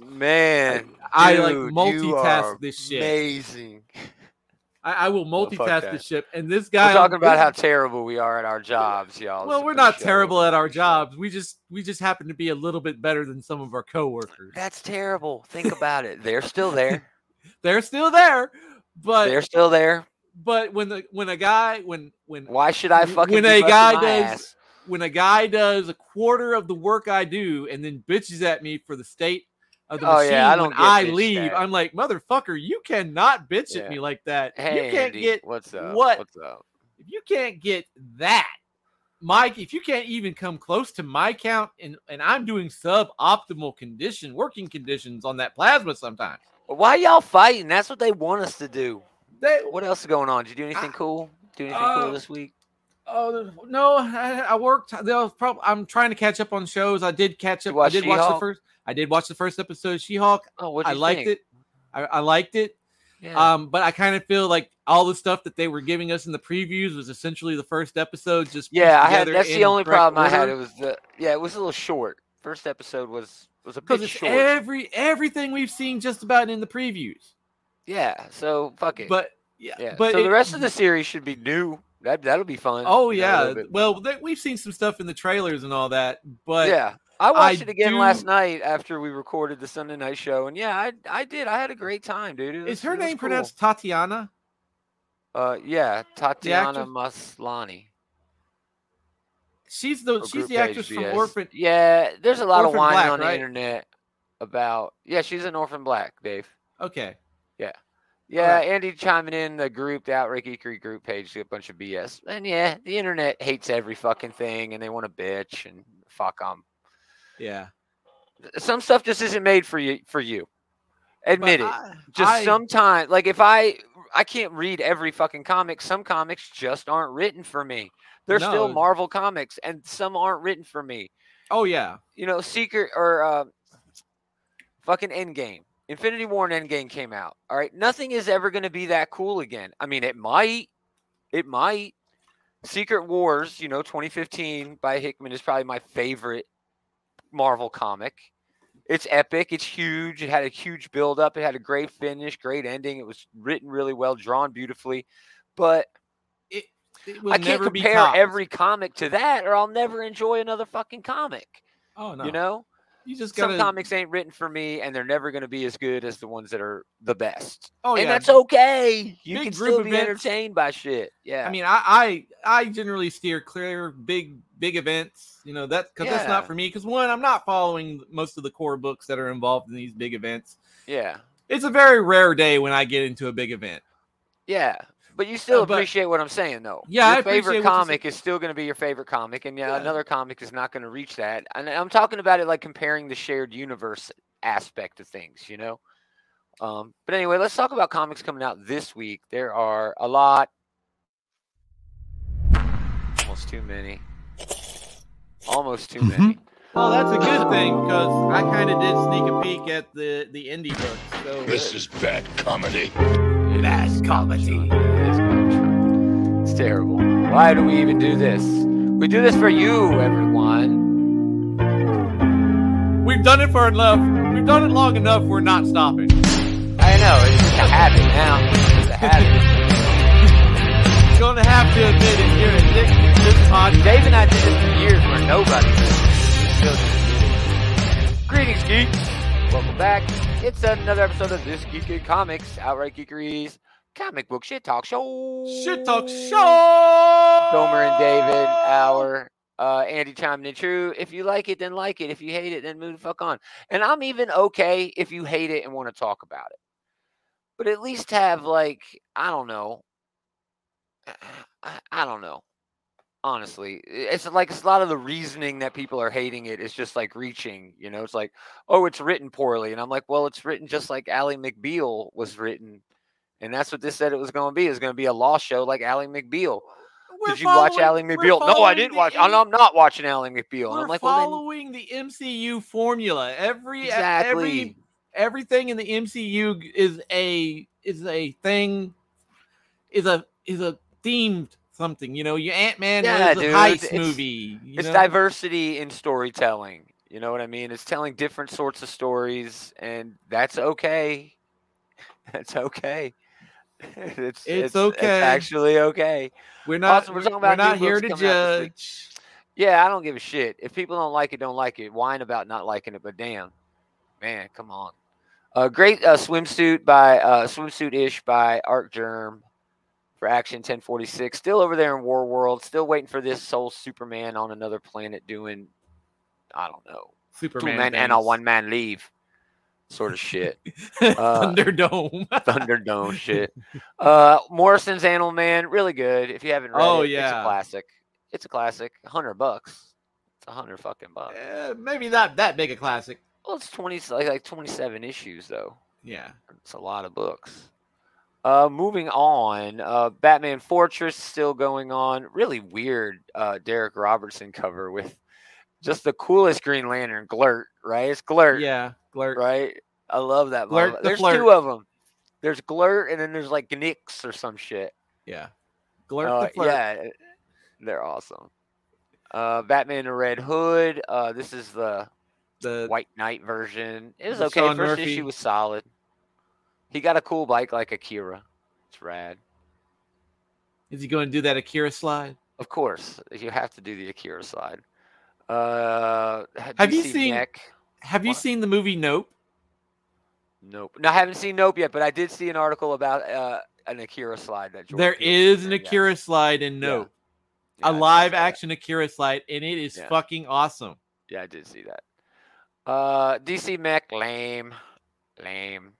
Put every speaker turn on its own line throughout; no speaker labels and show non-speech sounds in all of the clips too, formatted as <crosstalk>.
Man,
I, like,
dude, you
multitask this shit.
Amazing.
I, I will multitask
that.
this ship, and this guy
We're talking about how <laughs> terrible we are at our jobs, y'all.
well,
It's
we're not
show.
terrible at our jobs. We just we just happen to be a little bit better than some of our coworkers.
That's terrible. Think about it. They're still there. <laughs>
They're still there, but
They're still there.
but when the when a guy when when
Why should I
w-
fucking
when a guy does
ass?
when a guy does a quarter of the work I do and then bitches at me for the state of the
Oh,
machine
yeah, I
when I leave,
at.
I'm like, motherfucker, you cannot bitch
Yeah.
at me like that.
Hey,
you can't
Andy,
get
what's up?
what-
What's up?
if you can't get that, Mike, if you can't even come close to my count and and I'm doing suboptimal condition working conditions on that plasma sometimes.
Why y'all fighting? That's what they want us to do.
They,
What else is going on? Did you do anything cool? Do anything
uh,
cool this week?
Oh no, I, I worked. They'll probably. I'm trying to catch up on shows. I did catch up. I did watch the first. I did watch the first episode of She-Hulk.
Oh, what
I liked it. I, I liked it.
Yeah.
Um, but I kind of feel like all the stuff that they were giving us in the previews was essentially the first episode. Just
yeah, I had. That's the only problem I had.
order.
It was the. Yeah, it was a little short. First episode was was a
because
bit short.
every everything we've seen just about in the previews.
yeah. So fuck it.
But yeah,
yeah.
but
so
it-
the rest of the series should be new. That that'll be fun.
oh
you know, a
yeah, well th- we've seen some stuff in the trailers and all that, but
yeah. I watched
I
it again last night after we recorded the Sunday night show, and yeah, I I did. I had a great time, dude. Was-
is her name
cool.
pronounced Tatiana?
Uh, yeah, Tatiana? Maslany.
She's the
for
she's the actress
Page
from
BS.
Orphan.
Yeah, there's a lot
Orphan
of whining
Black,
on the
right?
internet about. Yeah, she's an orphan black, Dave.
Okay,
Yeah,
Alright.
Andy chiming in the group, the Outright Geekery group page, a bunch of BS. And yeah, the internet hates every fucking thing, and they want to bitch and fuck them.
yeah.
Some stuff just isn't made for you. For you, admit
But
it.
I-
just sometimes, like if I, I can't read every fucking comic. Some comics just aren't written for me. They're still Marvel comics, and some aren't written for me.
Oh yeah,
you know, Secret or uh, fucking Endgame. Infinity War and Endgame came out. All right. Nothing is ever going to be that cool again. I mean, it might. It might. Secret Wars, you know, 2015 by Hickman is probably my favorite Marvel comic. It's epic. It's huge. It had a huge build up. It had a great finish, great ending. It was written really well, drawn beautifully. But
it, it will
I can't compare every comic to that, or I'll never enjoy another fucking comic.
Oh no,
You know?
You just
some
gotta.
comics ain't written for me and they're never going to be as good as the ones that are the best
oh yeah, and
that's okay you
Big
can still be
events.
entertained by shit yeah
I mean, I, I I generally steer clear of big big events. You know that because that's not for me. Because one, I'm not following most of the core books that are involved in these big events.
yeah
It's a very rare day when I get into a big event.
yeah but you still
Uh, but-
appreciate what i'm saying though.
Yeah, I
your
appreciate
favorite
what you're
comic is still going to be your favorite comic and yeah,
Yeah.
another comic is not going to reach that. And i'm talking about it like comparing the shared universe aspect of things you know? Um, but anyway let's talk about comics coming out this week. There are a lot. Almost too many. Almost too many.
Well, that's a good thing because I kind of did sneak a peek at the the indie books. So
This is bad comedy.
Bad comedy. It's terrible. Why do we even do this? We do this for you, everyone.
we've done it for enough. We've done it long enough. We're not stopping.
I know, it's just a habit now. It's a habit. <laughs>
You're Gonna have to admit it. You're addicted to this podcast.
Dave and I did this for years where nobody did. We still just do it. Greetings, geeks. Welcome back. It's another episode of This Geek in Comics, Outright Geekery's comic book shit talk show.
Shit talk show.
Gomer and David, our uh, Andy chiming in. True. If you like it, then like it. If you hate it, then move the fuck on. And I'm even okay if you hate it and want to talk about it. But at least have like I don't know. I, I don't know. Honestly, it's like it's a lot of the reasoning that people are hating it is just like reaching. You know, it's like, oh, it's written poorly, and I'm like, well, it's written just like Ally McBeal was written, and that's what this said it was going to be. It's going to be a law show like Ally McBeal.
We're
Did you watch
following-
Ally McBeal? No, I didn't watch. I'm I'm not watching Ally McBeal.
We're
I'm like, well, then,
following the MCU formula. Every
exactly.
every everything in the MCU is a is a thing is a is a themed something. You know, your Ant Man
Yeah,
is a
dude,
heist
it's-
movie. you
it's
know?
diversity in storytelling. You know what I mean? It's telling different sorts of stories, and that's okay. <laughs> That's okay. <laughs> it's,
It's okay.
actually okay.
We're not.
Also, we're
we're,
talking about
not here to
coming out this week.
judge.
Yeah, I don't give a shit. If people don't like it, don't like it. Whine about not liking it, but damn, man, come on. A great uh, swimsuit by uh, swimsuit ish by Artgerm for Action 1046. Still over there in War World. Still waiting for this Soul Superman on another planet doing, I don't know,
Superman
two and a one man leave, sort of shit. uh, <laughs>
Thunderdome. <laughs>
Thunderdome shit. Uh, Morrison's Animal Man, really good. If you haven't read
Oh,
it, it's a
yeah.
classic. It's a classic. hundred bucks. It's a hundred fucking bucks.
Eh, maybe not that big a classic.
Well, it's twenty like like twenty seven issues though.
Yeah.
It's a lot of books. Uh, moving on, uh, Batman Fortress still going on. Really weird, uh, Darick Robertson cover with just the coolest Green Lantern, Glurt. Right? It's Glurt.
Yeah. Glurt.
Right. I love that.
Glurt the
There's
flirt.
two of them. There's Glurt, and then there's like Gnix or some shit.
Yeah. Glurt
Uh,
the flirt.
yeah, they're awesome. Uh, Batman the Red Hood. Uh, this is the
The
White Knight version. It was okay.
Sean
First
Murphy.
issue was solid. He got a cool bike like Akira. It's rad.
is he going to do that Akira slide?
Of course, you have to do the Akira slide. Uh,
Have you seen-
Mech.
Have you
What?
seen the movie Nope?
Nope. No, I haven't seen Nope yet, but I did see an article about uh, an Akira slide that
There is an
there, yes.
Akira slide in Nope.
Yeah, I
a live action Akira slide, and it is
Yeah.
fucking awesome.
Yeah, I did see that. Uh, DC Mech, lame, lame.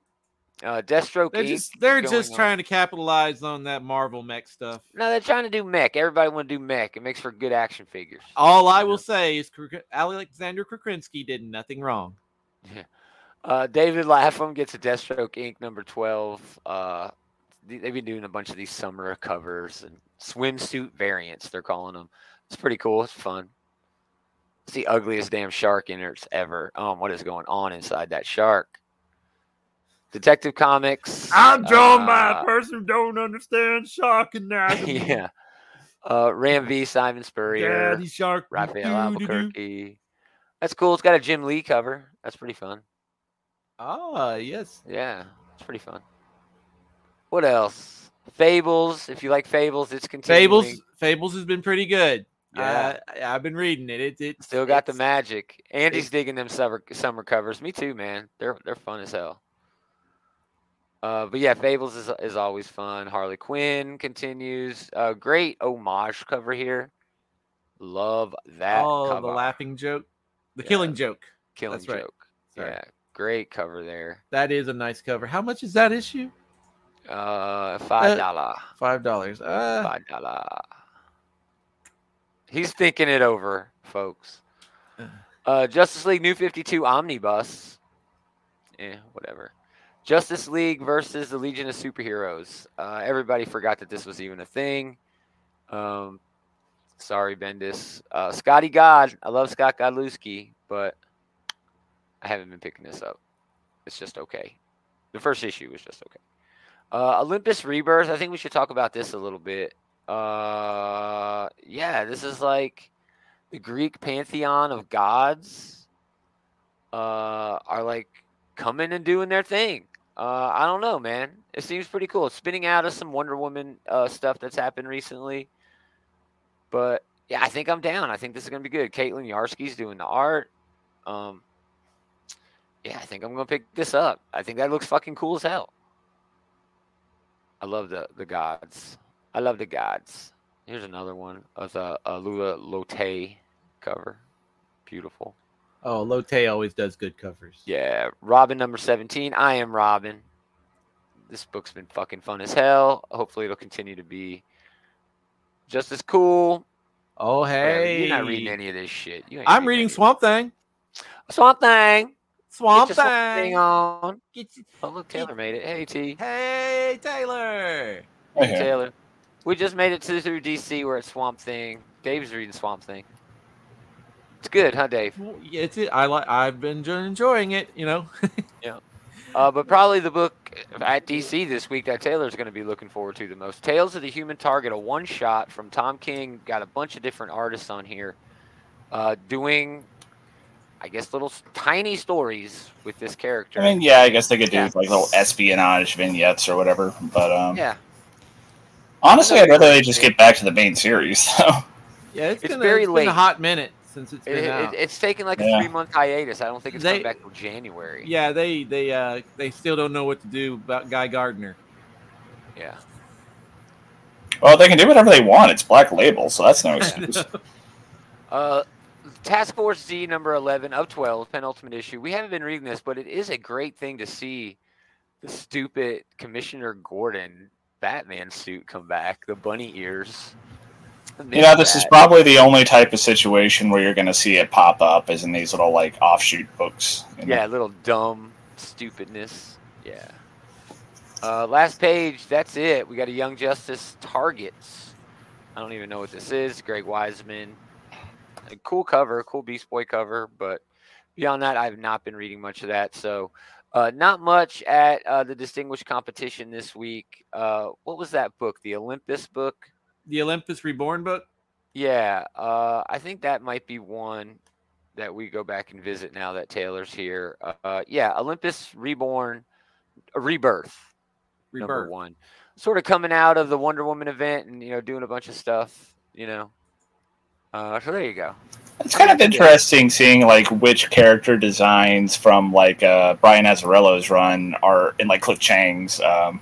Uh, Deathstroke
They're just they're just
on.
trying to capitalize on that Marvel mech stuff.
No, they're trying to do mech. Everybody want to do mech. It makes for good action figures.
All I will say is Alexander Krakrinsky did nothing wrong. Yeah.
Uh, David Lapham gets a Deathstroke Inc. number twelve. Uh, they've been doing a bunch of these summer covers and swimsuit variants. They're calling them. It's pretty cool. It's fun. It's the ugliest damn shark in there ever. Um, what is going on inside that shark? Detective Comics. I'm drawn uh, by a
person who don't understand shark anatomy. <laughs>
yeah. Uh, Ram V. Simon Spurrier.
shark.
Rafael Albuquerque. That's cool. It's got a Jim Lee cover. That's pretty fun.
Ah, yes.
Yeah, it's pretty fun. What else? Fables. If you like Fables, it's continuing.
Fables. Fables has been pretty good.
Yeah.
Uh, I've been reading it. It, it
Still got the magic. Andy's digging them summer summer covers. Me too, man. They're they're fun as hell. Uh, but yeah, Fables is is always fun. Harley Quinn continues. Uh, great homage cover here. Love that.
Oh,
cover.
the laughing joke, the
Yeah.
killing joke.
killing
that's
joke.
Sorry.
Yeah, great cover there.
That is a nice cover. How much is that issue?
Uh, five dollar.
Five dollars. Uh,
Five dollar. He's thinking it over, folks.
Uh.
Uh, Justice League New Fifty Two Omnibus. Eh, whatever. Justice League versus the Legion of Superheroes. Uh, everybody forgot that this was even a thing. Um, sorry, Bendis. Uh, Scotty God. I love Scott Godlewski, but I haven't been picking this up. It's just okay. The first issue was just okay. Uh, Olympus Rebirth. I think we should talk about this a little bit. Uh, yeah, this is like the Greek pantheon of gods. Uh, are like coming and doing their thing. Uh, I don't know, man. It seems pretty cool. Spinning out of some Wonder Woman uh, stuff that's happened recently. But yeah, I think I'm down. I think this is gonna be good. Caitlin Yarsky's doing the art. Um, yeah, I think I'm gonna pick this up. I think that looks fucking cool as hell. I love the the gods. I love the gods. Here's another one of the uh, Tula Lotay cover. Beautiful.
Oh, Lotay always does good covers.
Yeah, Robin number 17. I am Robin. This book's been fucking fun as hell. Hopefully it'll continue to be just as cool.
Oh,
Whatever.
hey.
You're not reading any of this shit. You ain't
I'm reading
any of
Swamp Thing.
Swamp Thing.
Swamp
Get your Swamp Thing
Thing.
on.
Get
Oh, look, Taylor made it. Hey, T.
Hey, Taylor.
Hey, here.
Taylor. We just made it to through DC. We're at Swamp Thing. Dave's reading Swamp Thing. It's good, huh, Dave?
Well, yeah, It's it. I like. I've been enjoying it. You know. <laughs>
Uh, but probably the book at DC this week that Taylor's going to be looking forward to the most. Tales of the Human Target, a one shot from Tom King. Got a bunch of different artists on here uh, doing I guess little tiny stories with this character.
I mean, yeah, I guess they could do
Yeah.
like little espionage vignettes or whatever. But um,
yeah,
honestly, I'd rather they just get back to the main series. <laughs> though.
Yeah, it's,
It's
gonna,
very
it's been
late.
a hot minute since it's
it,
been
it-
out.
it's taken like a three month hiatus. I don't think it's
They-
coming back till January.
yeah, they they uh they still don't know what to do about Guy Gardner.
yeah.
well, they can do whatever they want. It's Black Label, so that's no <laughs> excuse.
Uh, Task Force Z number 11 of 12, penultimate issue. We haven't been reading this, but it is a great thing to see the stupid Commissioner Gordon Batman suit come back, the bunny ears.
You know, this is probably the only type of situation where you're going to see it pop up, is in these little like offshoot books. you know?
Yeah, little dumb stupidness. Yeah. Uh, last page, that's it. We got a Young Justice Targets. I don't even know what this is. Greg Weisman. A cool cover, cool Beast Boy cover, but beyond that, I've not been reading much of that. So, uh, not much at uh, the distinguished competition this week. Uh, what was that book? The Olympus book?
The Olympus Reborn book.
Yeah, uh, I think that might be one that we go back and visit now that Taylor's here. Uh, yeah, Olympus Reborn, uh, Rebirth, number
Rebirth.
one. Sort of coming out of the Wonder Woman event and you know doing a bunch of stuff. You know, uh, so there you go.
It's kind of interesting seeing like which character designs from like uh, Brian Azzarello's run are in like Cliff Chiang's um,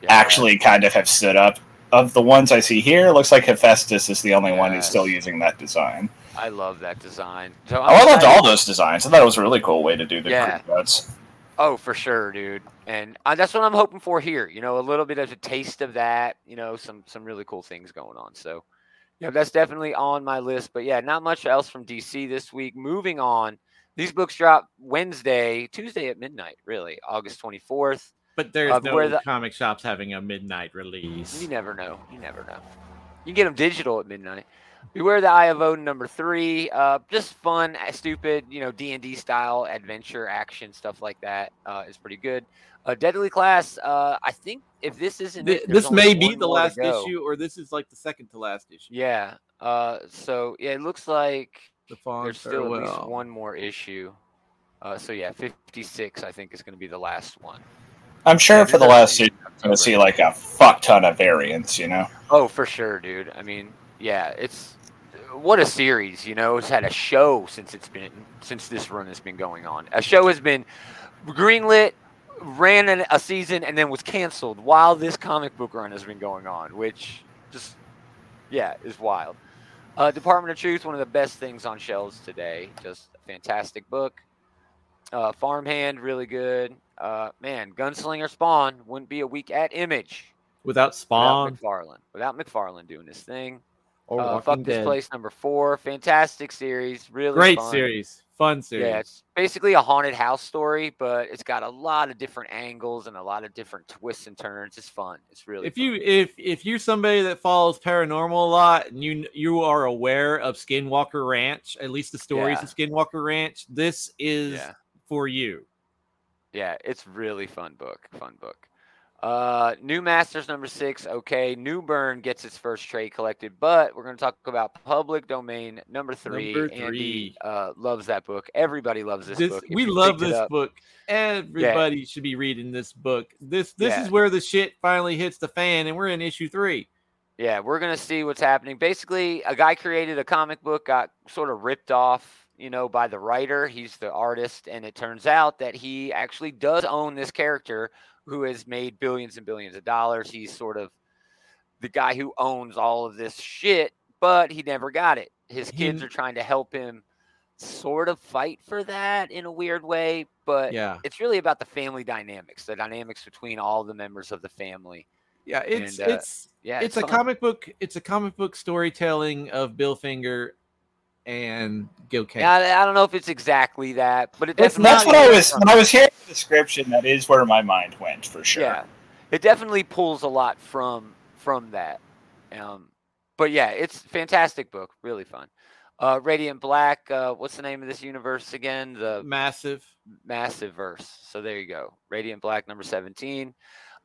Yeah,
actually kind of have stood up. Of the ones I see here, it looks like Hephaestus is the only one who's still using that design.
I love that design. So
Oh,
I'm
loved all those designs. I thought it was a really cool way to do the
Yeah.
cuts.
Oh, for sure, dude. And uh, that's what I'm hoping for here. You know, a little bit of a taste of that. You know, some some really cool things going on. So, yeah, that's definitely on my list. But yeah, not much else from DC this week. Moving on, these books drop Wednesday, Tuesday at midnight. Really, August 24th.
But there's
Uh,
no
where the-
comic shops having a midnight release.
You never know. You never know. You can get them digital at midnight. Beware the Eye of Odin number three. Uh, just fun, uh, stupid, you know, D and D style adventure action stuff like that uh, is pretty good. Uh, Deadly Class. Uh, I think if this isn't,
Th-
it,
this may be the last issue, or this is like the second to last issue.
Yeah. Uh, so yeah, it looks like
The
there's still at least
Farewell.
one more issue. Uh, so yeah, 56 I think is going to be the last one.
I'm sure
Yeah,
for the last
season,
you're going to see like a fuck ton of variants, you know?
Oh, for sure, dude. I mean, yeah, it's what a series. You know, it's had a show since it's been since this run has been going on. A show has been greenlit, ran an, a season, and then was canceled while this comic book run has been going on, which just yeah is wild. Uh, Department of Truth, one of the best things on shelves today. Just a fantastic book. Uh, Farmhand, really good. Uh, man, Gunslinger Spawn wouldn't be a week at Image
Without Spawn
without McFarlane. Without McFarlane doing this thing.
or
Uh, Fuck this
Dead.
place number four. Fantastic series. Really
Great
fun.
series, fun series.
Yeah, it's basically a haunted house story, but it's got a lot of different angles and a lot of different twists and turns. It's fun. It's really
if
fun.
you if if you're somebody that follows paranormal a lot and you you are aware of Skinwalker Ranch, at least the stories
Yeah.
of Skinwalker Ranch, this is
yeah.
for you.
Yeah, it's really fun book. Fun book. Uh, New Masters number six. Okay, Newburn gets its first trade collected, but we're going to talk about Public Domain number three.
Number
Andy
three.
uh, loves that book. Everybody loves this,
This,
book. If
we love this
up-
book. Everybody should be reading this book. This this
Yeah.
is where the shit finally hits the fan, and we're in issue three.
Yeah, we're gonna see what's happening. Basically, a guy created a comic book, got sort of ripped off, you know, by the writer. He's the artist, and it turns out that he actually does own this character who has made billions and billions of dollars. He's sort of the guy who owns all of this shit, but he never got it. His
He-
kids are trying to help him sort of fight for that in a weird way, but
Yeah,
it's really about the family dynamics, the dynamics between all the members of the family.
yeah. It's
And, uh,
it's
Yeah,
it's, a comic book. It's a comic book storytelling of Bill Finger and Gil Kane.
Yeah, I I don't know if it's exactly that, but it definitely.
that's what I was when I was hearing the description. That is where my mind went for sure.
Yeah, it definitely pulls a lot from from that. Um, but yeah, it's fantastic book, really fun. Uh, Radiant Black. Uh, what's the name of this universe again? The
Massive.
Massive Verse. So there you go. Radiant Black number seventeen.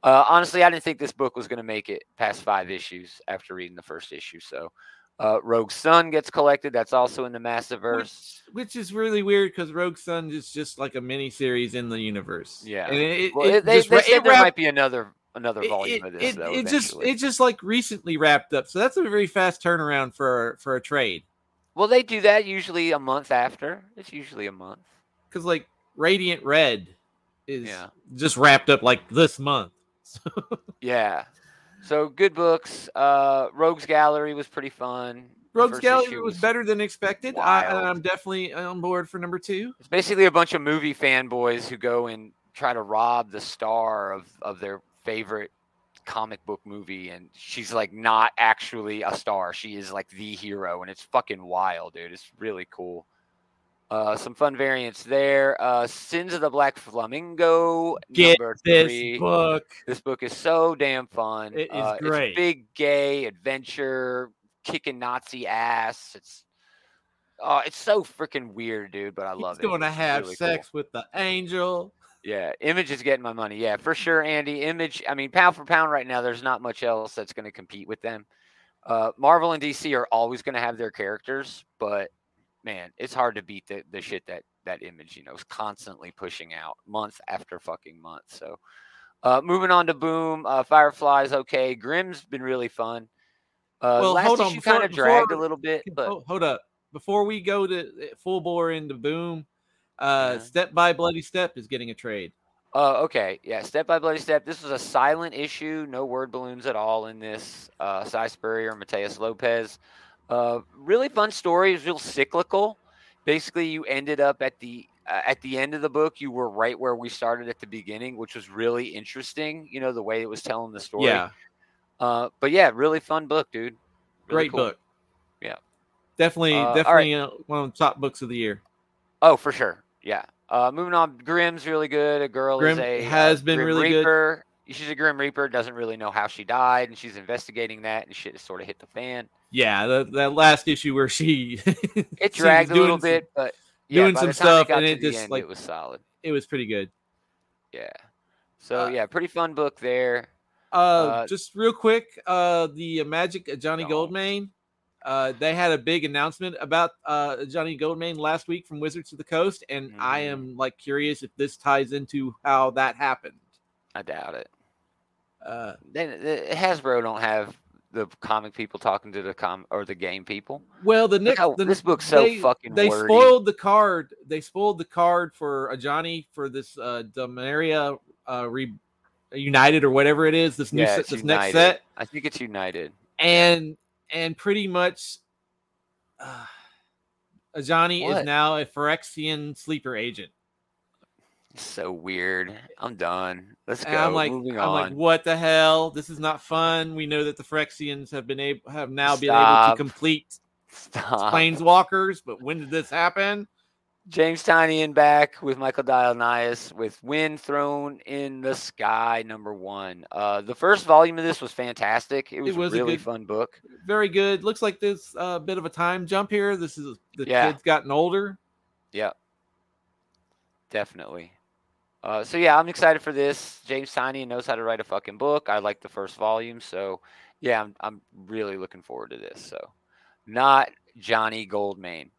Uh, honestly, I didn't think this book was going to make it past five issues after reading the first issue. So Uh, Rogue Sun gets collected. That's also in the Massiverse.
which, which is really weird because Rogue Sun is just like a mini series in the universe.
Yeah.
and it,
Well,
it
it- they,
just
they
it
there
wrapped-
might be another another volume of this though.
it just it just like recently wrapped up, so that's a very fast turnaround for for a trade.
well, they do that usually a month after. It's usually a month.
Because like Radiant Red is
Yeah.
just wrapped up like this month. <laughs>
Yeah. So good books. Uh, Rogues Gallery was pretty fun.
Rogues Gallery
issue
was better than expected. I. I'm definitely on board for number two.
It's basically a bunch of movie fanboys who go and try to rob the star of, of their favorite comic book movie and she's like not actually a star she is like the hero and it's fucking wild dude it's really cool uh some fun variants there uh sins of the black flamingo
Get
number
This
three
book.
this book is so damn fun
It is
uh,
great.
it's big gay adventure kicking nazi ass it's Oh, it's so freaking weird, dude, but I love
He's
it.
going to have
really cool.
sex with the angel.
Yeah, Image is getting my money. Yeah, for sure, Andy. Image. I mean, pound for pound, right now, there's not much else that's going to compete with them. Uh, Marvel and DC are always going to have their characters, but man, it's hard to beat the, the shit that that Image, you know, is constantly pushing out month after fucking month. So, uh, moving on to Boom, uh, Firefly's okay. Grim's been really fun. Uh,
Well,
last
hold
issue kind of dragged a little bit, but
Ho- hold up. Before we go to eh, full bore into Boom, uh,
Yeah.
Step by Bloody Step is getting a trade.
Uh, okay, yeah. Step by Bloody Step. This was a silent issue. No word balloons at all in this. Uh, Si Spurrier, Mateus Lopez. Uh, really fun story. It was real cyclical. Basically, you ended up at the uh, at the end of the book. You were right where we started at the beginning, which was really interesting. You know the way it was telling the story.
Yeah,
Uh, but yeah, really fun book, dude. Really
great
cool.
book.
Yeah.
definitely,
Uh, all right.
definitely uh, one of the top books of the year.
Oh, for sure. Yeah. Uh, moving on, Grim's really good. A girl
Grim
is a
has been
Grim
really good.
Reaper. She's a Grim Reaper. Doesn't really know how she died, and she's investigating that, and shit has sort of hit the fan.
Yeah, that, that last issue where she <laughs>
It dragged a little
some-
bit, but yeah,
doing some stuff, and it just,
end,
like-
it was solid.
it was pretty good.
Yeah. So
Uh,
yeah, pretty fun book there.
Uh,
Uh,
just real quick, uh, the uh, Magic uh, Ajani
Go on.
Goldmane. Uh, they had a big announcement about uh, Ajani Goldmane last week from Wizards of the Coast, and I
Mhm.
am like curious if this ties into how that happened.
I doubt it.
Uh,
Then the- Hasbro don't have the comic people talking to the com or the game people.
well, the
how
the,
this book's so
they,
fucking
they
wordy.
spoiled the card. They spoiled the card for a Ajani for this uh, Dominaria uh, re- United or whatever it is. This new
yeah,
set, this
United.
next set.
I think it's United.
and and pretty much uh, Ajani
What?
is now a Phyrexian sleeper agent.
So weird. I'm done. Let's go.
And I'm like,
Moving
I'm
on.
like, what the hell? This is not fun. We know that the Phyrexians have been able have now been able to complete
Stop.
planeswalkers, but when did this happen?
James Tynion back with Michael Dialynas with Wynd Throne in the Sky, number one. Uh, the first volume of this was fantastic. It was,
was a
a really
good-
fun book.
Very good. Looks like there's a bit of a time jump here. This is the
Yeah.
kid's gotten older.
Yeah, definitely. Uh, so yeah, I'm excited for this. James Tynion knows how to write a fucking book. I like the first volume, so yeah, I'm I'm really looking forward to this. So, not Ajani Goldmane.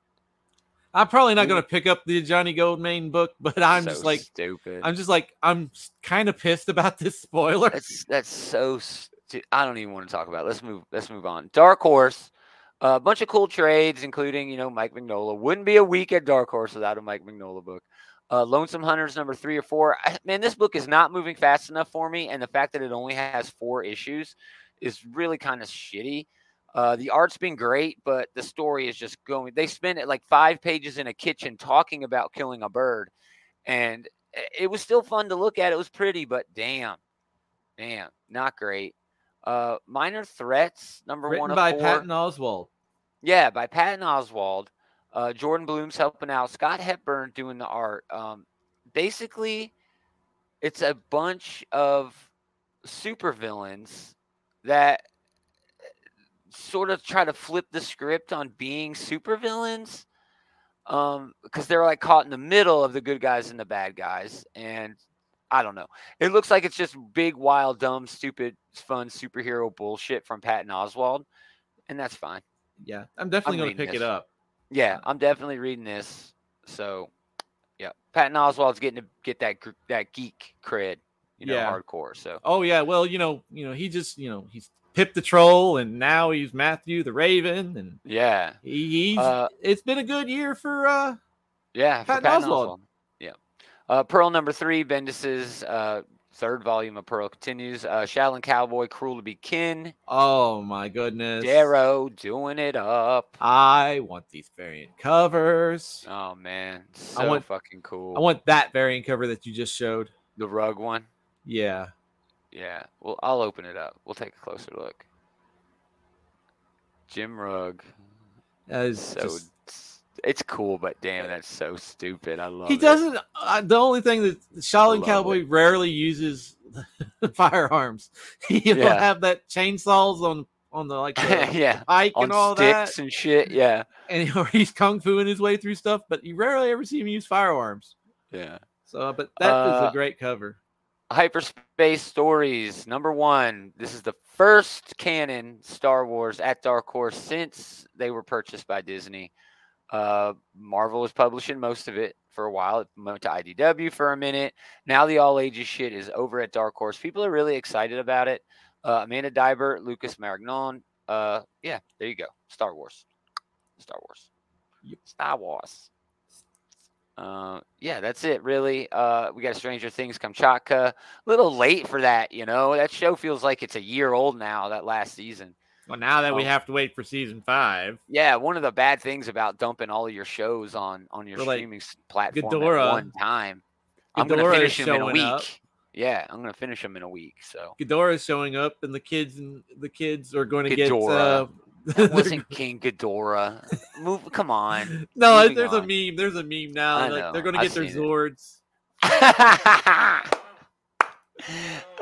I'm probably not going to pick up the Ajani Goldmane book, but I'm
So
just like,
stupid.
I'm just like, I'm kind of pissed about this <laughs> spoiler.
That's that's so. Stu- I don't even want to talk about. It. Let's move. Let's move on. Dark Horse, a bunch of cool trades, including you know Mike Mignola. Wouldn't be a week at Dark Horse without a Mike Mignola book. Uh, Lonesome Hunters number three or four. I, man, this book is not moving fast enough for me, and the fact that it only has four issues is really kind of shitty. Uh, the art's been great, but the story is just going. They spend it like five pages in a kitchen talking about killing a bird, and it was still fun to look at. It was pretty, but damn, damn, not great. Uh, Minor Threats number
Written
one of
by. Patton Oswalt.
Yeah, by Patton Oswalt. Uh, Jordan Blum's helping out. Scott Hepburn doing the art. Um, basically, it's a bunch of supervillains that uh, sort of try to flip the script on being supervillains. Um, because they're like caught in the middle of the good guys and the bad guys, and I don't know. It looks like it's just big, wild, dumb, stupid, fun superhero bullshit from Patton Oswalt, and that's fine.
Yeah, I'm definitely
I'm
going to
reading
pick it up.
Yeah, I'm definitely reading this. So, yeah, Patton Oswalt's getting to get that that geek cred, you know,
Yeah.
hardcore. So,
Oh yeah, well you know, you know, he just you know he's Pip the Troll, and now he's Matthew the Raven, and
yeah,
he, he's.
Uh,
it's been a good year for. uh
yeah, for
Patton
Patton
Oswalt.
Oswalt. Yeah, uh, Pearl number three, Bendis's uh, third volume of Pearl continues. Uh, Shaolin Cowboy, Cruel to Be Kin,
Oh my goodness,
Darrow doing it up.
I want these variant covers.
Oh man,
I
so
want-
fucking cool.
I want that variant cover that you just showed.
the rug one.
Yeah,
Yeah, well, I'll open it up. We'll take a closer look. Jim Rugg.
that is
So
just-
it's, cool, but damn, that's so stupid. I love
he
it.
doesn't. Uh, the only thing that Shaolin Cowboy rarely uses <laughs> firearms. <laughs> He'll
Yeah.
have that chainsaws on on the like the <laughs>
yeah,
pike
on
and all that.
and shit. Yeah,
and or he's kung fuing his way through stuff, but you rarely ever see him use firearms.
yeah.
So, but that is
Uh,
a great cover.
Hyperspace Stories number one. This is the first canon Star Wars at Dark Horse since they were purchased by Disney. Uh, Marvel was publishing most of it for a while. It went to IDW for a minute. Now the all ages shit is over at Dark Horse. People are really excited about it. Uh, Amanda Deibert, Lucas Marangon. Uh, yeah, there you go. Star Wars. Star Wars. Star Wars. Uh, yeah, that's it, really. Uh, we got Stranger Things Kamchatka. A little late for that, you know. That show feels like it's a year old now, that last season.
Well, now that we
um,
have to wait for season five,
Yeah, one of the bad things about dumping all of your shows on on your
like
streaming platform
Ghidorah.
at one time. I'm gonna finish them in a week.
up.
Yeah, I'm gonna finish them in a week. So
Ghidorah is showing up, and the kids and the kids are going to get. Uh,
that wasn't <laughs> King Ghidorah. Move, come on.
no,
moving
there's
on.
a meme. There's a meme now. Like, they're going to
I've
get their
seen it.
Zords. <laughs>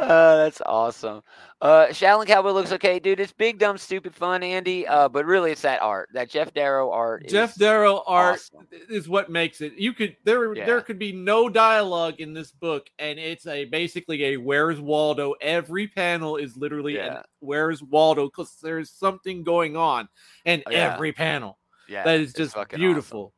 uh, that's awesome. Uh, Shaolin Cowboy looks okay, dude. It's big, dumb, stupid fun, Andy. Uh, but really, it's that art, that Geof Darrow art. Geof
Darrow art
awesome.
is what makes it. You could there
Yeah.
there could be no dialogue in this book, and it's a basically a Where's Waldo. Every panel is literally an
Yeah.
Where's Waldo because there's something going on, in
Oh, yeah.
every panel.
Yeah,
that is just
beautiful. awesome.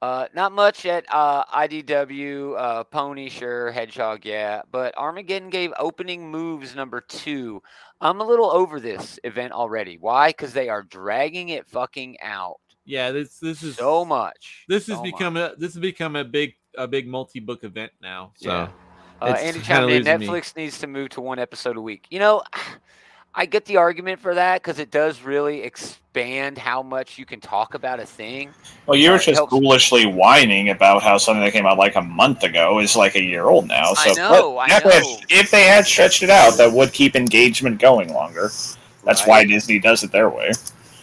Uh, not much at uh, IDW. Uh, Pony, sure. Hedgehog, yeah. But Armageddon Game opening moves number two. I'm a little over this event already. Why? Because they are dragging it fucking out
Yeah, this this is
so much.
This has
so
become
much.
a this has become a big a big multi book event now. So
Yeah. Uh, Andy chimed in.
losing me.
Netflix needs to move to one episode a week. You know, <sighs> I get the argument for that because it does really expand how much you can talk about a thing.
Well, you
Uh,
were
it
just
helps-
foolishly whining about how something that came out like a month ago is like a year old now.
I
So
know, I
exactly, if- If, they had stretched it out, that would keep engagement going longer. That's why Disney does it their way.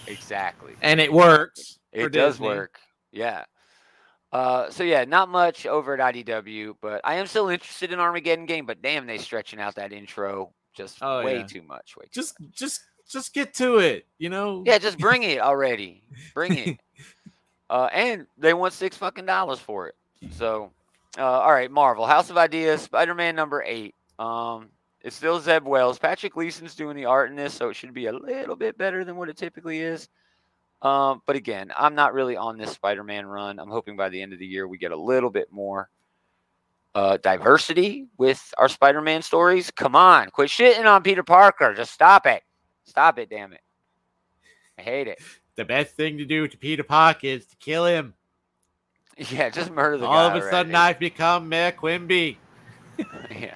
Exactly.
and it works.
It does
Disney.
work. Yeah. Uh, so yeah, not much over at IDW, but I am still interested in Armageddon game. But damn, they stretching out that intro just
Oh,
way
yeah.
too much. Way too
Just
much.
just just get to it. You know.
yeah, just bring it already. Bring it. <laughs> uh, and they want six fucking dollars for it. So, uh, all right, Marvel House of Ideas, Spider-Man number eight. Um, it's still Zeb Wells. Patrick Gleason's doing the art in this, so it should be a little bit better than what it typically is. Um, but again, I'm not really on this Spider-Man run. I'm hoping by the end of the year we get a little bit more uh, diversity with our Spider-Man stories. Come on, quit shitting on Peter Parker. Just stop it. Stop it, damn it. I hate it.
The best thing to do to Peter Parker is to kill him. <laughs>
Yeah, just murder the
All
guy.
of a sudden,
already.
I've become Mayor Quimby. <laughs>
yeah.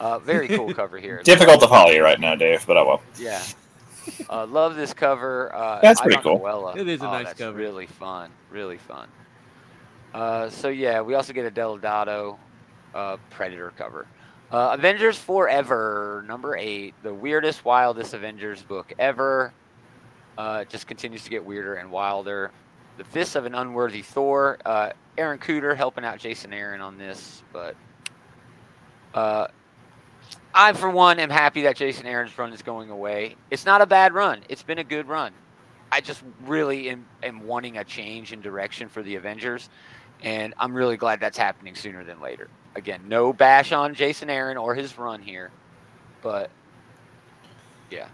Uh, very cool <laughs> cover here.
Difficult to follow you right now, Dave, but I will.
Yeah. Uh, love this cover. Uh,
That's pretty cool.
Noella.
It is a
Oh,
nice
that's
cover.
Really fun. Really fun. Uh, so yeah, we also get a Deladado uh, Predator cover. Uh, Avengers Forever, number eight, the weirdest, wildest Avengers book ever. Uh, just continues to get weirder and wilder. The Fists of an Unworthy Thor. Uh, Aaron Kuder helping out Jason Aaron on this, but uh, I, for one, am happy that Jason Aaron's run is going away. It's not a bad run. It's been a good run. I just really am, am wanting a change in direction for the Avengers, and I'm really glad that's happening sooner than later. Again, no bash on Jason Aaron or his run here, but yeah.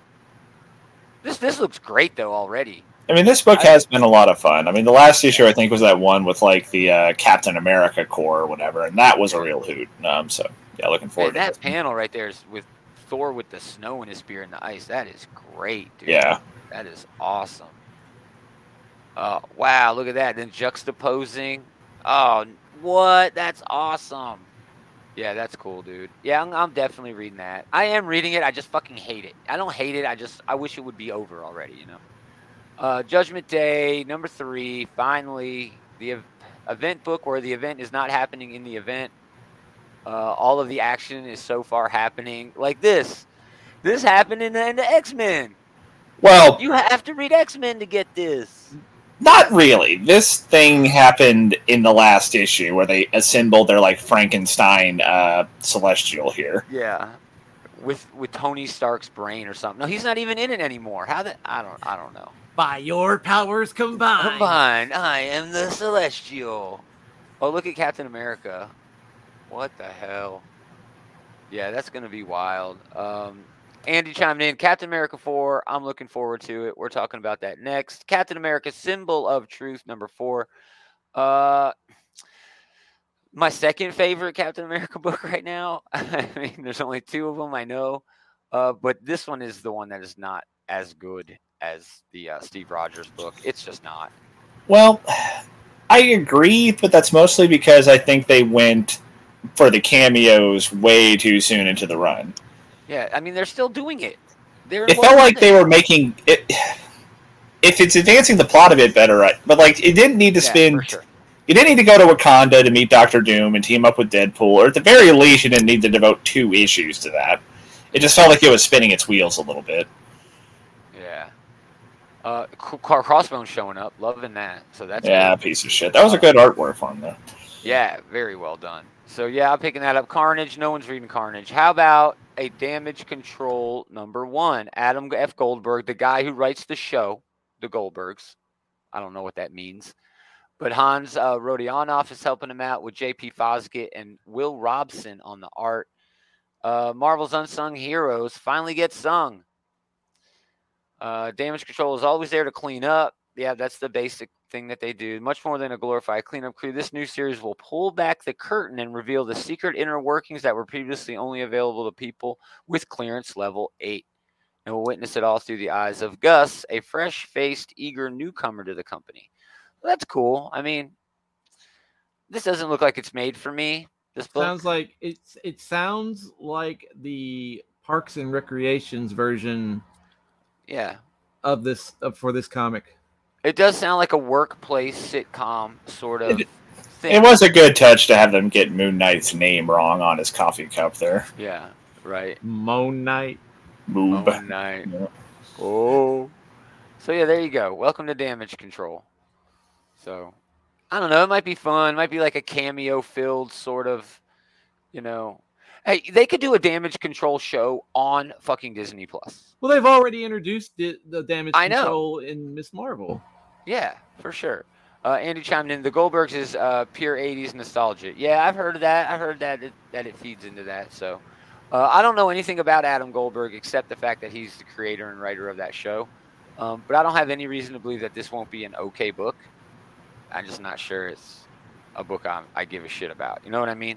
This this looks great though already.
I mean, this book
I-
has been a lot of fun. I mean, the last issue I think was that one with like the uh, Captain America core or whatever, and that was a real hoot. Um, so yeah, looking
Hey,
forward
that
to it.
That panel right there is with Thor with the snow and his spear in the ice. That is great, dude.
Yeah,
That is awesome. Uh, wow, look at that. Then juxtaposing. Oh, what? That's awesome. Yeah, that's cool, dude. Yeah, I'm, I'm definitely reading that. I am reading it. I just fucking hate it. I don't hate it. I just I wish it would be over already. You know. Uh, Judgment Day number three. Finally, the ev- event book where the event is not happening in the event. Uh, all of the action is so far happening like this. This happened in the, in the X Men.
well,
You have to read X Men to get this.
Not really. This thing happened in the last issue where they assembled their like Frankenstein uh, celestial here.
Yeah, with with Tony Stark's brain or something. No, he's not even in it anymore. How that? I don't. I don't know.
By your powers combined.
Combined, I am the Celestial. Oh, look at Captain America. What the hell? Yeah, that's gonna be wild. Um, Andy chimed in. Captain America four. I'm looking forward to it. We're talking about that next. Captain America: Symbol of Truth, number four. Uh, my second favorite Captain America <laughs> book right now. <laughs> I mean, there's only two of them I know, uh, but this one is the one that is not as good as the uh, Steve Rogers book. It's just not.
Well, I agree, but that's mostly because I think they went for the cameos way too soon into the run.
Yeah, I mean they're still doing it. They're
It felt like they were making it. If it's advancing the plot a bit better, right? But like, it didn't need to
Yeah,
spend.
sure.
You didn't need to go to Wakanda to meet Doctor Doom and team up with Deadpool, or at the very least, you didn't need to devote two issues to that. It just felt like it was spinning its wheels a little bit.
Yeah. Uh, Crossbones showing up, loving that. So that's
yeah,
good.
piece of shit. That was a good artwork on though.
Yeah, very well done. So yeah, I'm picking that up. Carnage. No one's reading Carnage. How about a Damage Control number one? Adam F. Goldberg, the guy who writes the show, the Goldbergs. I don't know what that means, but Hans uh, Rodionoff is helping him out with J.P. Fosgitt and Will Robson on the art. Uh, Marvel's Unsung Heroes finally get sung. Uh, damage control is always there to clean up. Yeah, that's the basic thing that they do. Much more than a glorified cleanup crew, this new series will pull back the curtain and reveal the secret inner workings that were previously only available to people with clearance level 8. And we'll witness it all through the eyes of Gus, a fresh faced, eager newcomer to the company. That's cool. I mean, this doesn't look like it's made for me. This book.
Sounds like it's it sounds like the Parks and Recreations version
yeah.
of this of, for this comic.
It does sound like a workplace sitcom sort of
It-
thing.
It was a good touch to have them get Moon Knight's name wrong on his coffee cup there.
Yeah, right.
Moon Knight.
Moob.
Oh, night.
Yeah.
Oh. So yeah, there you go. Welcome to Damage Control. So, I don't know. It might be fun. Might be like a cameo filled sort of, you know. Hey, they could do a Damage Control show on fucking Disney Plus.
Well, they've already introduced it, the damage
I know.
control in Miss Marvel.
Yeah, for sure. Uh, Andy chimed in. The Goldbergs is uh, pure '80s nostalgia. Yeah, I've heard of that. I've heard that it, that it feeds into that. So, uh, I don't know anything about Adam Goldberg except the fact that he's the creator and writer of that show. Um, but I don't have any reason to believe that this won't be an okay book. I'm just not sure it's a book I'm, I give a shit about. You know what I mean?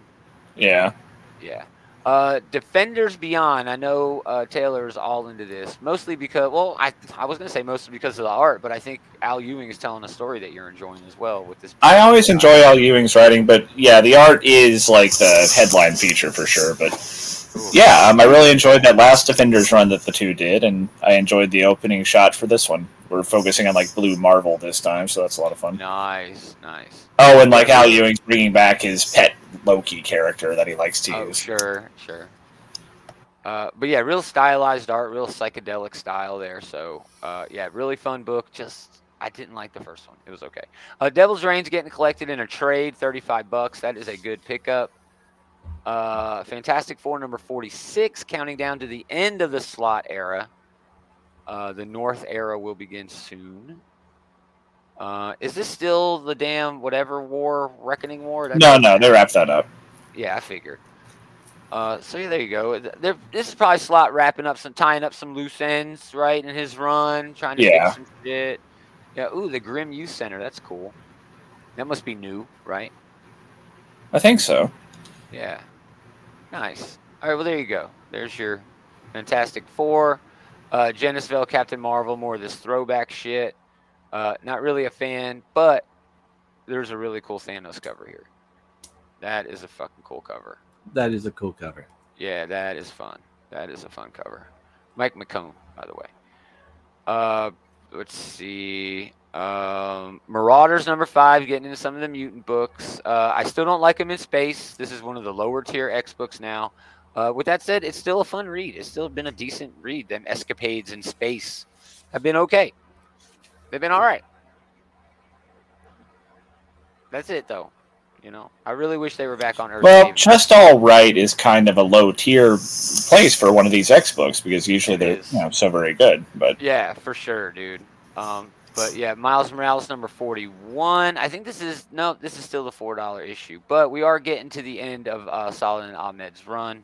Yeah.
Yeah. Uh, Defenders Beyond. I know uh, Taylor's all into this, mostly because, well, I I was gonna say mostly because of the art, but I think Al Ewing is telling a story that you're enjoying as well with this.
I always enjoy Al Ewing's writing, but yeah, the art is like the headline feature for sure. But yeah, um, I really enjoyed that last Defenders run that the two did, and I enjoyed the opening shot for this one. We're focusing on like Blue Marvel this time, so that's a lot of fun.
Nice, nice.
Oh, and like Al Ewing's bringing back his pet Loki character that he likes to
Oh,
use.
sure, sure. Uh, but yeah, real stylized art, real psychedelic style there. So uh, yeah, really fun book. Just I didn't like the first one. It was okay. Uh, Devil's Reign's getting collected in a trade, thirty-five bucks. That is a good pickup. Uh, Fantastic Four number forty-six, counting down to the end of the Slott era. Uh, the North era will begin soon. Uh, is this still the damn whatever war, Reckoning War?
No, no, they wrapped that up.
yeah, I figured. Uh, so yeah, there you go. Th- There, this is probably Slott wrapping up some, tying up some loose ends, right, in his run, trying to
Yeah.
fix some shit. Yeah. Ooh, the Grim Youth Center. That's cool. That must be new, right?
I think so.
Yeah. Nice. All right. Well, there you go. There's your Fantastic Four. Uh, Genis-Vell, Captain Marvel, more of this throwback shit. Uh, not really a fan, but there's a really cool Thanos cover here. That is a fucking cool cover.
That is a cool cover.
Yeah, that is fun. That is a fun cover. Mike McComb, by the way. Uh, let's see. Um, Marauders number five, getting into some of the mutant books. Uh, I still don't like them in space. This is one of the lower tier X books now. Uh, with that said, it's still a fun read. It's still been a decent read. Them escapades in space have been okay. They've been all right. That's it, though. You know, I really wish they were back on Earth.
Well, just all right is kind of a low tier place for one of these X books because usually
It
they're you know so very good. But
Yeah, for sure, dude. Um, but yeah, Miles Morales number forty-one. I think this is no, this is still the four dollar issue, but we are getting to the end of uh, Saladin Ahmed's run.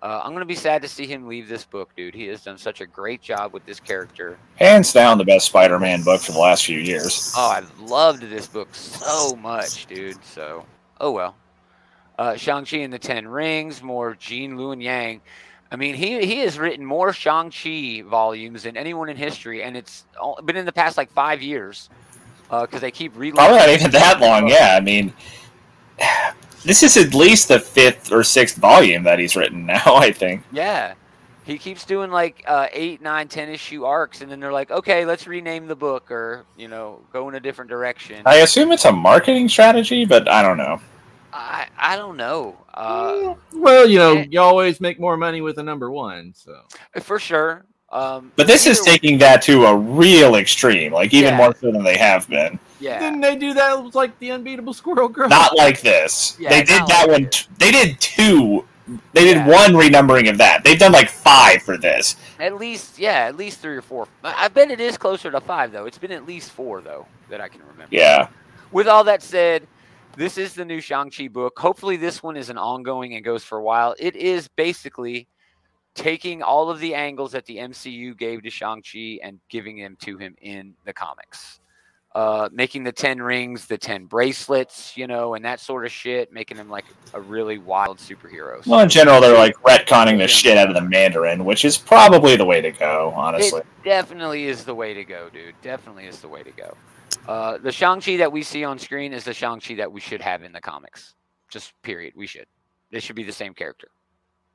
Uh, I'm gonna be sad to see him leave this book, dude. He has done such a great job with this character.
hands down, the best Spider-Man book for the last few years.
Oh, I loved this book so much, dude. So, oh well. Uh, Shang-Chi and the Ten Rings, more Gene Luen Yang. I mean, he he has written more Shang-Chi volumes than anyone in history, and it's all- been in the past like five years because they keep releasing.
Probably not even that long. Yeah, I mean, this is at least the fifth or sixth volume that he's written now. <laughs> I think.
Yeah. He keeps doing like uh, eight, nine, ten issue arcs, and then they're like, okay, let's rename the book or, you know, go in a different direction.
I assume it's a marketing strategy, but I don't know.
I, I don't know. Uh,
Well, you know, you always make more money with a number one. So
for sure. Um,
But this is
either-
taking that to a real extreme, like even
Yeah.
more so than they have been.
Yeah.
didn't they do that with like the unbeatable squirrel girl?
Not like this.
Yeah,
they did that
like
one. T- they did two. They did
Yeah.
one renumbering of that. They've done like five for this.
At least, yeah, at least three or four. I I bet it is closer to five, though. It's been at least four, though, that I can remember.
Yeah.
With all that said, this is the new Shang-Chi book. Hopefully, this one is an ongoing and goes for a while. It is basically taking all of the angles that the MCU gave to Shang-Chi and giving them to him in the comics. Uh, making the 10 rings, the 10 bracelets, you know, and that sort of shit, making him like a really wild superhero.
Well, in general, they're like retconning the shit out of the Mandarin, which is probably the way to go. Honestly.
It definitely is the way to go, dude. Definitely is the way to go. Uh, the Shang-Chi that we see on screen is the Shang-Chi that we should have in the comics. Just period. We should. This should be the same character.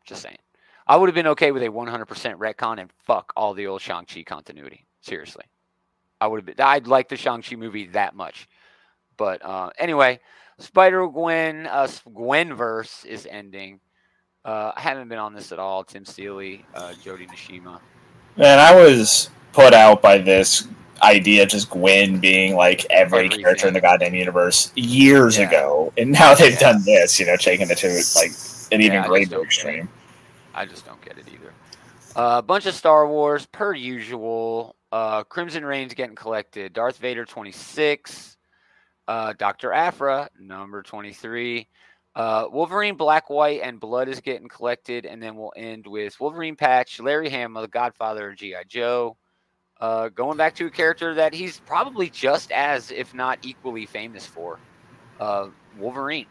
Just saying. I would have been okay with a 100% retcon and fuck all the old Shang-Chi continuity. Seriously. I would have been. I'd like the Shang-Chi movie that much. But uh, anyway, Spider Gwen, uh, Gwenverse is ending. Uh, I haven't been on this at all. Tim Seeley, uh, Jodi Nishijima.
Man, I was put out by this idea of just Gwen being like every
Everything.
character in the goddamn universe years
Yeah.
ago, and now they've
Yeah.
done this. You know, taking it to like an even greater
don't get it.
extreme.
I just don't get it either. A bunch of Star Wars, per usual. Uh, Crimson Reigns getting collected. Darth Vader 26. Uh, Dr. Aphra, number 23. Uh, Wolverine Black, White, and Blood is getting collected. And then we'll end with Wolverine Patch, Larry Hama, the godfather of G.I. Joe. Uh, going back to a character that he's probably just as, if not equally famous for. Uh, Wolverine.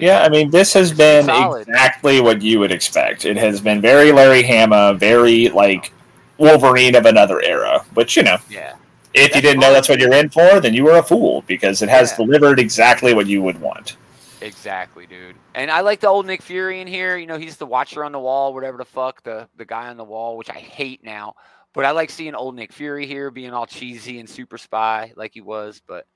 Yeah, I mean, this has been
Solid.
exactly what you would expect. It has been very Larry Hama, very like Wolverine of another era. But you know,
Yeah.
if you didn't know that's what you're in for, then you were a fool because it has
Yeah.
delivered exactly what you would want.
Exactly, dude. And I like the old Nick Fury in here. You know, he's the watcher on the wall, whatever the fuck, the the guy on the wall, which I hate now. But I like seeing old Nick Fury here being all cheesy and super spy like he was. But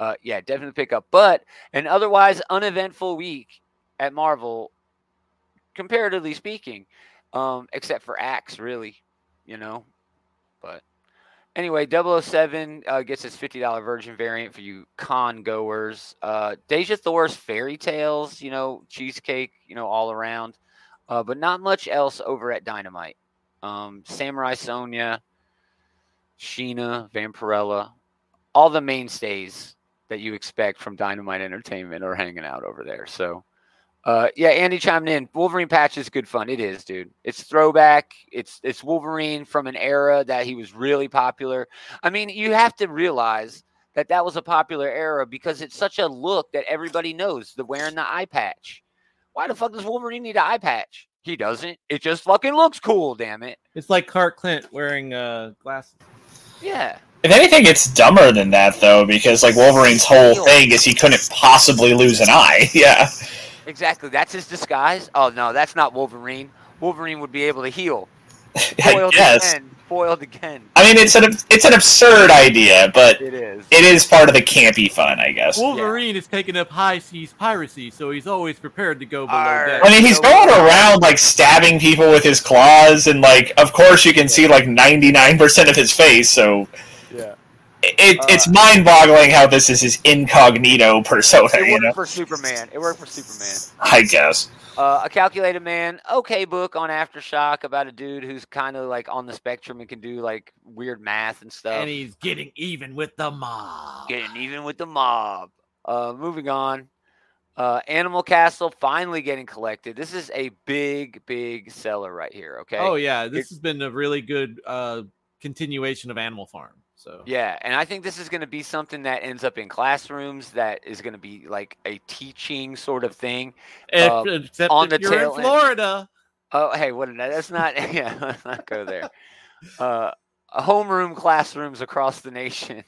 uh, yeah, definitely pick up. But an otherwise uneventful week at Marvel, comparatively speaking, um, except for Axe, really, you know. But Anyway, 007 uh, gets his $50 Virgin variant for you con goers. Uh, Dejah Thoris fairy tales, you know, cheesecake, you know, all around. Uh, but not much else over at Dynamite. Um, Samurai Sonja, Sheena, Vampirella, all the mainstays that you expect from Dynamite Entertainment are hanging out over there. So, Uh, yeah, Andy chimed in. Wolverine patch is good fun. It is, dude. It's throwback. It's it's Wolverine from an era that he was really popular. I mean, you have to realize that that was a popular era because it's such a look that everybody knows. The wearing the eye patch. Why the fuck does Wolverine need an eye patch? He doesn't. It just fucking looks cool. Damn it.
It's like Clark Clint wearing uh, glasses.
Yeah.
If anything, it's dumber than that though, because like Wolverine's whole thing is he couldn't possibly lose an eye. <laughs> Yeah.
Exactly. That's his disguise. Oh no, that's not Wolverine. Wolverine would be able to heal. <laughs>
I
Foiled
guess.
again. Foiled again.
I mean, it's an it's an absurd idea, but
It is.
it is part of the campy fun, I guess.
Wolverine is taking up high seas piracy, so he's always prepared to go below
Arr.
deck.
I mean, he's going around like stabbing people with his claws, and like, of course, you can see like ninety nine percent of his face. So
Yeah.
It,
Uh,
it's mind boggling how this is his incognito persona.
It
You
worked
know,
for Superman. It worked for Superman.
I guess.
Uh, a calculated man, okay book on aftershock about a dude who's kind of like on the spectrum and can do like weird math and stuff.
and he's getting even with the mob.
Getting even with the mob. Uh, moving on. Uh, Animal Castle finally getting collected. This is a big, big seller right here. Okay.
Oh yeah, this has been a really good uh, continuation of Animal Farm. So
Yeah, and I think this is going to be something that ends up in classrooms. That is going to be like a teaching sort of thing.
If-
uh,
except
on
if
the
you're
tail
in
end.
Florida.
Oh, hey, what? That's not. <laughs> Yeah, let's not go there. Uh, homeroom classrooms across the nation.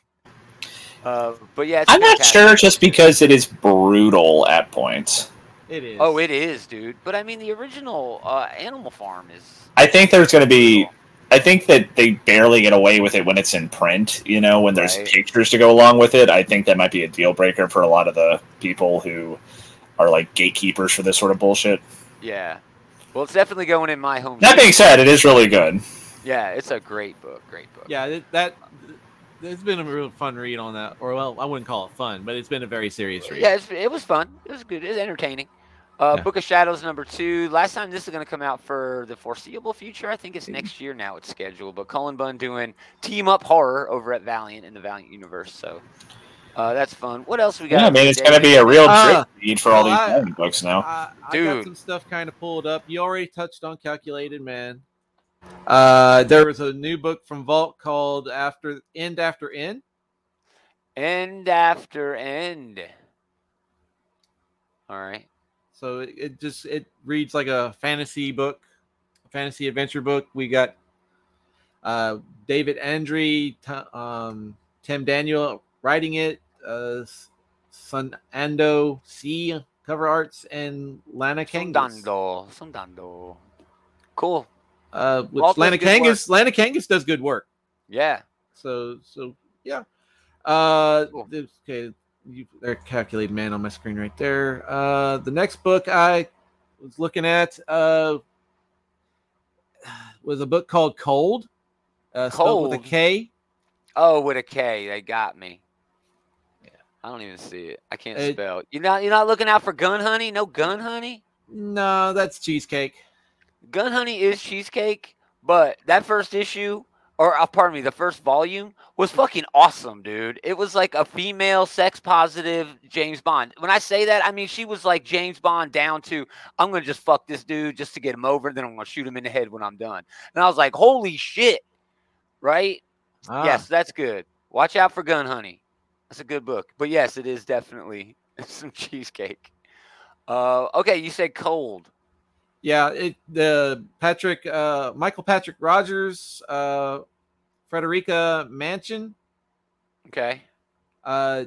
Uh, but yeah, it's
I'm not sure just because it is brutal at points.
It is.
Oh, it is, dude. But I mean, the original uh, Animal Farm is.
I think there's going to be. I think that they barely get away with it when it's in print. You know, when there's
Right.
pictures to go along with it. I think that might be a deal breaker for a lot of the people who are like gatekeepers for this sort of bullshit.
Yeah. Well, it's definitely going in my home.
That being said, it is really good.
yeah, it's a great book. Great book.
Yeah, that it's been a real fun read on that. Or well, I wouldn't call it fun, but it's been a very serious read.
Yeah, it's, it was fun. It was good. It was entertaining. Uh,
Yeah.
Book of Shadows number two. Last time this is going to come out for the foreseeable future. I think it's next year now. It's scheduled. But Cullen Bunn doing team up horror over at Valiant in the Valiant universe. So uh, that's fun. What else we got?
Yeah, I mean, it's going to be a real
Uh,
drip for all these
well, I-
Valiant books now.
I, I got
Dude.
some stuff kind of pulled up. You already touched on Calculated Man. Uh, there was a new book from Vault called After End After End.
end after end. All right.
So it, it just it reads like a fantasy book, a fantasy adventure book. We got uh, David Andre, um, Tim Daniel writing it, uh, Sun Ando C cover arts, and Lana Kangas.
Sondando. Sondando. Cool.
Uh, which
does
Lana. Kangas, Lana Kangas does good work.
Yeah.
So so yeah. Uh
Cool.
this- okay, you they're calculated man on my screen right there. Uh the next book I was looking at uh was a book called Cold. Uh spelled with a K.
Oh, with a K. They got me.
Yeah.
I don't even see it. I can't
It-
spell. You're not you're not looking out for gun honey? No gun honey?
No, that's cheesecake.
Gun honey is cheesecake, but that first issue or uh, pardon me, the first volume was fucking awesome, dude. It was like a female sex positive James Bond. When I say that, I mean she was like James Bond down to I'm gonna just fuck this dude just to get him over, and then I'm gonna shoot him in the head when I'm done. And I was like, holy shit, right?
Ah,
Yes, that's good. Watch out for Gun Honey. That's a good book. But yes, it is definitely <laughs> some cheesecake. Uh, okay, you said cold.
Yeah, it the Patrick uh Michael Patrick Rogers, uh Frederica Mansion.
Okay.
Uh,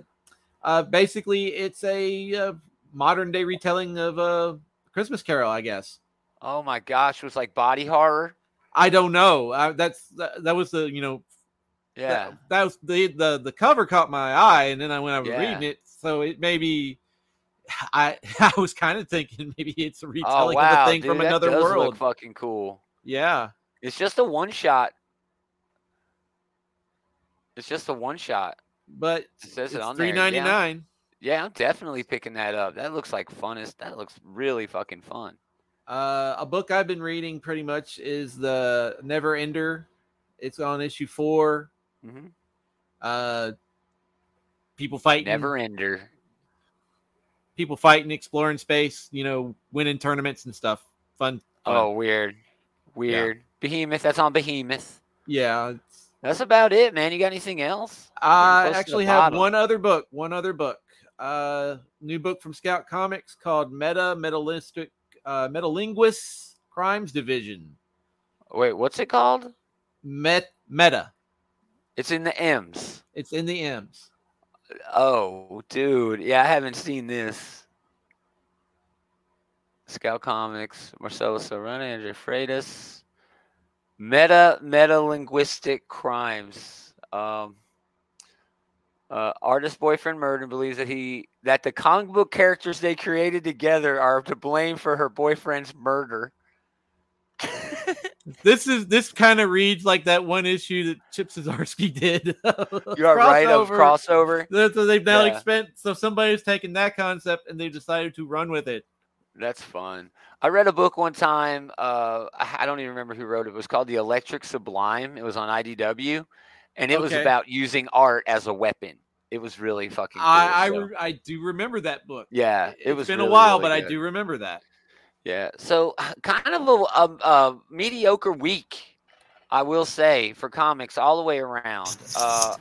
uh, basically, it's a uh, modern day retelling of a Christmas Carol, I guess.
Oh my gosh, it was like body horror.
I don't know. Uh, that's that, that was the you know
Yeah.
that, that was the, the the cover caught my eye, and then I went I was
Yeah.
reading it, so it maybe <laughs> I I was kind of thinking maybe it's a
oh
retelling
wow,
of a thing
dude,
from another world.
fucking cool.
Yeah,
It's just a one shot. It's just a one shot.
but
It says it
it's
on there.
three ninety
Yeah. Yeah, I'm definitely picking that up. That looks like funnest. That looks really fucking fun.
Uh, a book I've been reading pretty much is the Never Ender. It's on issue four.
hmm
Uh, people fighting.
Never ender.
People fighting, exploring space, you know, winning tournaments and stuff. Fun. fun.
Oh, weird, weird. Behemoth. That's on Behemoth.
yeah.
That's about it, man. You got anything else?
I
close to the
actually have
bottom.
one other book. One other book. Uh, new book from Scout Comics called Meta Metalinguistic uh, Metalinguists Crimes Division.
Wait, what's it called?
Met Meta.
It's in the M's.
It's in the M's.
Oh, dude. Yeah, I haven't seen this. Scout Comics, Marcelo Serrano, Andrew Freitas. Meta meta linguistic crimes. Um uh, artist boyfriend murder believes that he that the comic book characters they created together are to blame for her boyfriend's murder. <laughs>
This is this kind of reads like that one issue that Chip Zdarsky <laughs> did.
You are right of
Crossover.
crossover.
What they've now
Yeah.
spent. So somebody's taken that concept and they've decided to run with it.
That's fun. I read a book one time. Uh, I don't even remember who wrote it. It was called The Electric Sublime. It was on IDW, and it was about using art as a weapon. It was really fucking. Cool,
I I,
so-
I do remember that book.
yeah, it
It's
was
been
really,
a while,
really
but I do remember that.
Yeah, so <laughs> kind of a, a, a mediocre week, I will say, for comics all the way around. Uh,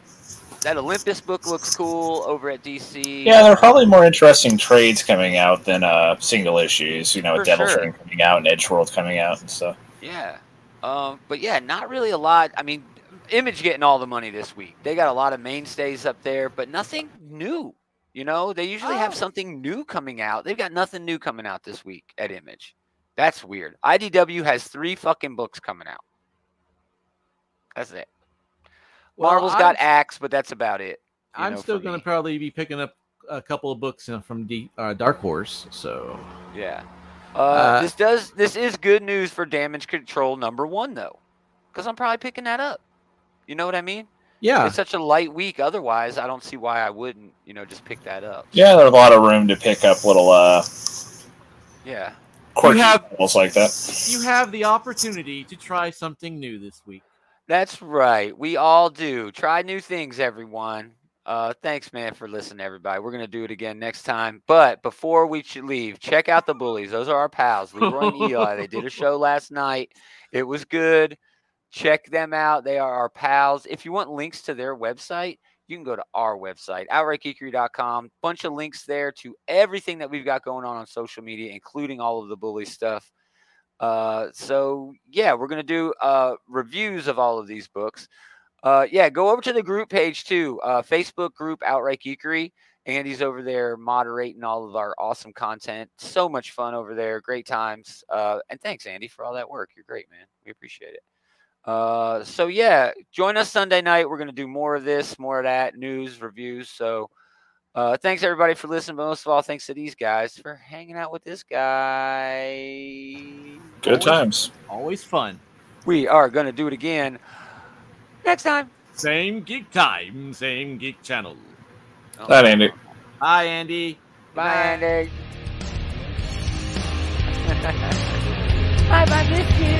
that Olympus book looks cool over at DC.
Yeah, there are probably more interesting trades coming out than uh, single issues. You know, with Devil
sure.
Train coming out and Edge World coming out and stuff.
Yeah. Um, but yeah, not really a lot. I mean, Image getting all the money this week. They got a lot of mainstays up there, but nothing new. You know, they usually have
Oh.
something new coming out. They've got nothing new coming out this week at Image. That's weird. IDW has three fucking books coming out. That's it.
Well,
Marvel's
I'm-
got Axe, but that's about it.
I'm
know,
still going to probably be picking up a couple of books uh, from D, uh, Dark Horse. So
Yeah. Uh,
Uh,
this does this is good news for Damage Control number one though, because I'm probably picking that up. You know what I mean?
Yeah,
It's such a light week. Otherwise, I don't see why I wouldn't, you know, just pick that up.
Yeah, there's a lot of room to pick up little uh,
Yeah.
quirky
have-
titles like that.
you have the opportunity to try something new this week.
That's right. We all do. Try new things, everyone. Uh, thanks, man, for listening, everybody. We're gonna do it again next time. But before we should leave, check out the bullies. Those are our pals, Leroy and Eli. They did a show last night. It was good. Check them out. They are our pals. If you want links to their website, you can go to our website, outrightgeekery.com. Bunch of links there to everything that we've got going on on social media, including all of the bully stuff. Uh, so yeah, we're gonna do uh, reviews of all of these books. Uh, yeah, go over to the group page too. Uh, Facebook group Outright Geekery. Andy's over there moderating all of our awesome content. So much fun over there. Great times. Uh, and thanks, Andy, for all that work. You're great, man. We appreciate it. Uh, so yeah, join us Sunday night. We're gonna do more of this, more of that, news, reviews. So uh, thanks everybody for listening, but most of all, thanks to these guys for hanging out with this guy.
Good times.
Always fun.
We are gonna do it again next time.
Same geek time, same geek channel.
That ain't it.
Hi, Andy. Bye, Andy.
Bye, bye, Andy. <laughs>